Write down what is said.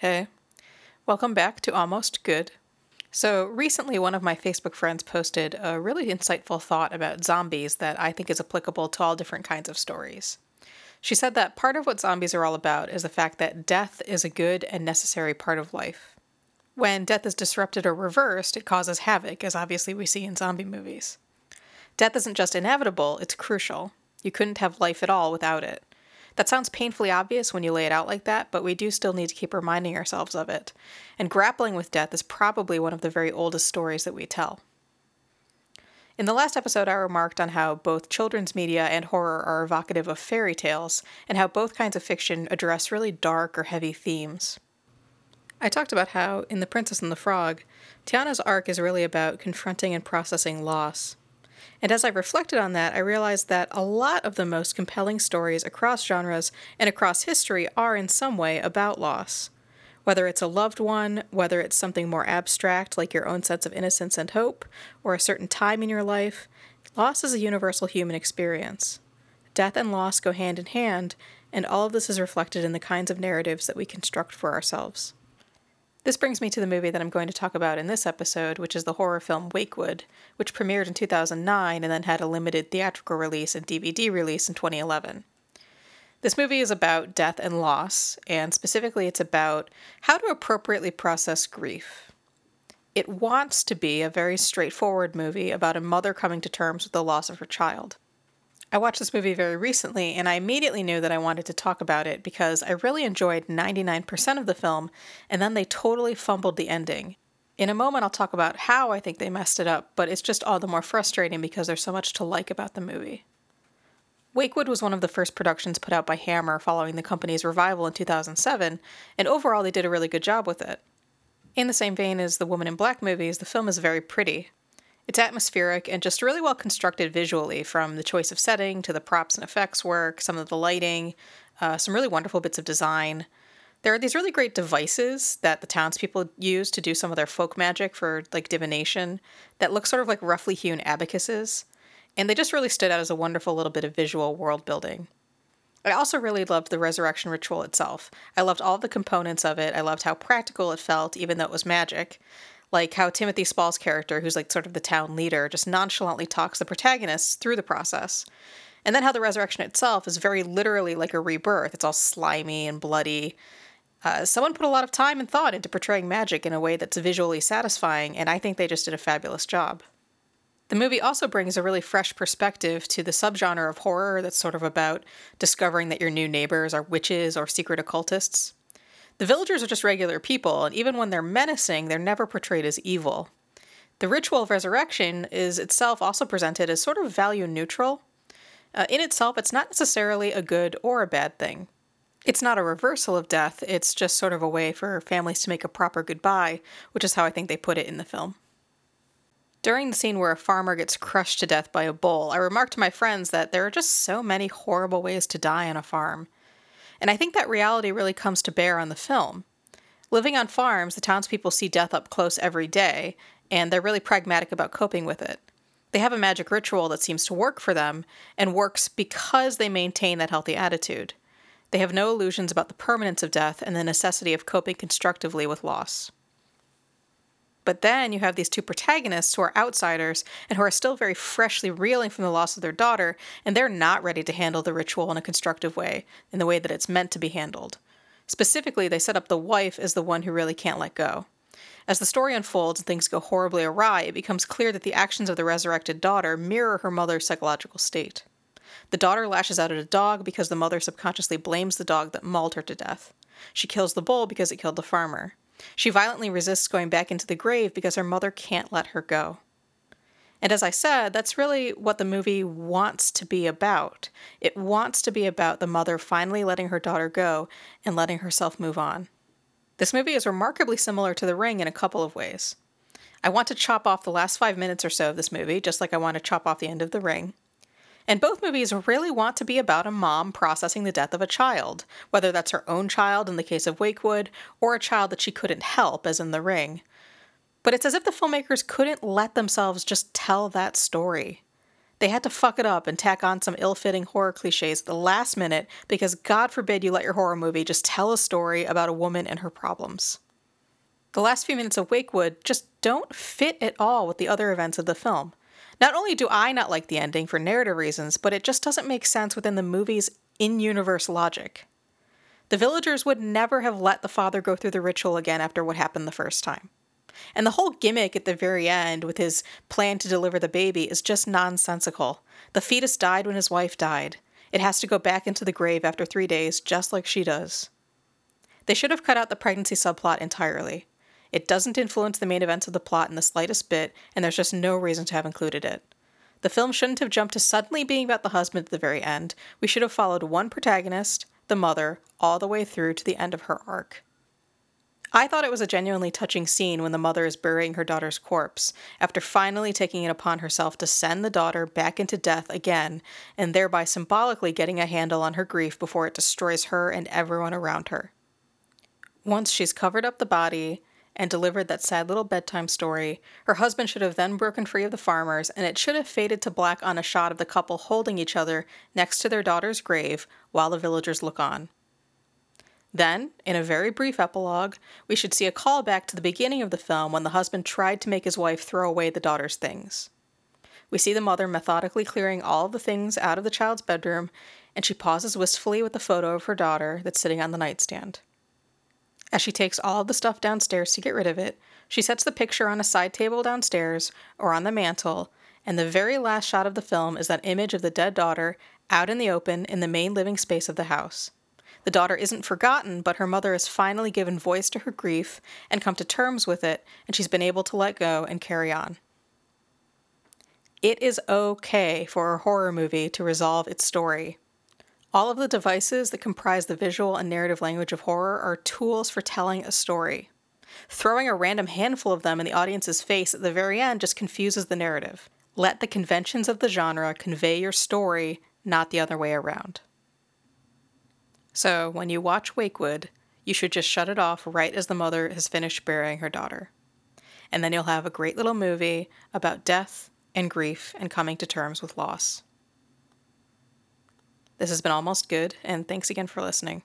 Hey, welcome back to Almost Good. So, recently, one of my Facebook friends posted a really insightful thought about zombies that I think is applicable to all different kinds of stories. She said that part of what zombies are all about is the fact that death is a good and necessary part of life. When death is disrupted or reversed, it causes havoc, as obviously we see in zombie movies. Death isn't just inevitable, it's crucial. You couldn't have life at all without it. That sounds painfully obvious when you lay it out like that, but we do still need to keep reminding ourselves of it. And grappling with death is probably one of the very oldest stories that we tell. In the last episode, I remarked on how both children's media and horror are evocative of fairy tales, and how both kinds of fiction address really dark or heavy themes. I talked about how, in The Princess and the Frog, Tiana's arc is really about confronting and processing loss. And as I reflected on that, I realized that a lot of the most compelling stories across genres and across history are in some way about loss. Whether it's a loved one, whether it's something more abstract like your own sense of innocence and hope, or a certain time in your life, loss is a universal human experience. Death and loss go hand in hand, and all of this is reflected in the kinds of narratives that we construct for ourselves. This brings me to the movie that I'm going to talk about in this episode, which is the horror film Wake Wood, which premiered in 2009 and then had a limited theatrical release and DVD release in 2011. This movie is about death and loss, and specifically, it's about how to appropriately process grief. It wants to be a very straightforward movie about a mother coming to terms with the loss of her child. I watched this movie very recently, and I immediately knew that I wanted to talk about it because I really enjoyed 99% of the film, and then they totally fumbled the ending. In a moment, I'll talk about how I think they messed it up, but it's just all the more frustrating because there's so much to like about the movie. Wake Wood was one of the first productions put out by Hammer following the company's revival in 2007, and overall, they did a really good job with it. In the same vein as the Woman in Black movies, the film is very pretty. It's atmospheric and just really well constructed visually, from the choice of setting to the props and effects work, some of the lighting, uh, some really wonderful bits of design. There are these really great devices that the townspeople use to do some of their folk magic for like divination that look sort of like roughly hewn abacuses, and they just really stood out as a wonderful little bit of visual world building. I also really loved the resurrection ritual itself. I loved all the components of it. I loved how practical it felt, even though it was magic like how Timothy Spall's character, who's like sort of the town leader, just nonchalantly talks the protagonists through the process. And then how the resurrection itself is very literally like a rebirth. It's all slimy and bloody. Uh, someone put a lot of time and thought into portraying magic in a way that's visually satisfying, and I think they just did a fabulous job. The movie also brings a really fresh perspective to the subgenre of horror that's sort of about discovering that your new neighbors are witches or secret occultists. The villagers are just regular people, and even when they're menacing, they're never portrayed as evil. The ritual of resurrection is itself also presented as sort of value neutral. Uh, in itself, it's not necessarily a good or a bad thing. It's not a reversal of death, it's just sort of a way for families to make a proper goodbye, which is how I think they put it in the film. During the scene where a farmer gets crushed to death by a bull, I remarked to my friends that there are just so many horrible ways to die on a farm. And I think that reality really comes to bear on the film. Living on farms, the townspeople see death up close every day, and they're really pragmatic about coping with it. They have a magic ritual that seems to work for them, and works because they maintain that healthy attitude. They have no illusions about the permanence of death and the necessity of coping constructively with loss. But then you have these two protagonists who are outsiders and who are still very freshly reeling from the loss of their daughter, and they're not ready to handle the ritual in a constructive way, in the way that it's meant to be handled. Specifically, they set up the wife as the one who really can't let go. As the story unfolds and things go horribly awry, it becomes clear that the actions of the resurrected daughter mirror her mother's psychological state. The daughter lashes out at a dog because the mother subconsciously blames the dog that mauled her to death. She kills the bull because it killed the farmer. She violently resists going back into the grave because her mother can't let her go. And as I said, that's really what the movie wants to be about. It wants to be about the mother finally letting her daughter go and letting herself move on. This movie is remarkably similar to The Ring in a couple of ways. I want to chop off the last five minutes or so of this movie, just like I want to chop off the end of The Ring. And both movies really want to be about a mom processing the death of a child, whether that's her own child in the case of Wake Wood, or a child that she couldn't help, as in The Ring. But it's as if the filmmakers couldn't let themselves just tell that story. They had to fuck it up and tack on some ill fitting horror cliches at the last minute because God forbid you let your horror movie just tell a story about a woman and her problems. The last few minutes of Wake Wood just don't fit at all with the other events of the film. Not only do I not like the ending for narrative reasons, but it just doesn't make sense within the movie's in universe logic. The villagers would never have let the father go through the ritual again after what happened the first time. And the whole gimmick at the very end with his plan to deliver the baby is just nonsensical. The fetus died when his wife died. It has to go back into the grave after three days, just like she does. They should have cut out the pregnancy subplot entirely. It doesn't influence the main events of the plot in the slightest bit, and there's just no reason to have included it. The film shouldn't have jumped to suddenly being about the husband at the very end. We should have followed one protagonist, the mother, all the way through to the end of her arc. I thought it was a genuinely touching scene when the mother is burying her daughter's corpse, after finally taking it upon herself to send the daughter back into death again, and thereby symbolically getting a handle on her grief before it destroys her and everyone around her. Once she's covered up the body and delivered that sad little bedtime story, her husband should have then broken free of the farmers, and it should have faded to black on a shot of the couple holding each other next to their daughter's grave while the villagers look on. Then, in a very brief epilogue, we should see a callback to the beginning of the film when the husband tried to make his wife throw away the daughter's things. We see the mother methodically clearing all the things out of the child's bedroom, and she pauses wistfully with the photo of her daughter that's sitting on the nightstand. As she takes all the stuff downstairs to get rid of it, she sets the picture on a side table downstairs or on the mantel, and the very last shot of the film is that image of the dead daughter out in the open in the main living space of the house. The daughter isn't forgotten, but her mother has finally given voice to her grief and come to terms with it, and she's been able to let go and carry on. It is okay for a horror movie to resolve its story. All of the devices that comprise the visual and narrative language of horror are tools for telling a story. Throwing a random handful of them in the audience's face at the very end just confuses the narrative. Let the conventions of the genre convey your story, not the other way around. So, when you watch Wake Wood, you should just shut it off right as the mother has finished burying her daughter. And then you'll have a great little movie about death and grief and coming to terms with loss. This has been almost good, and thanks again for listening.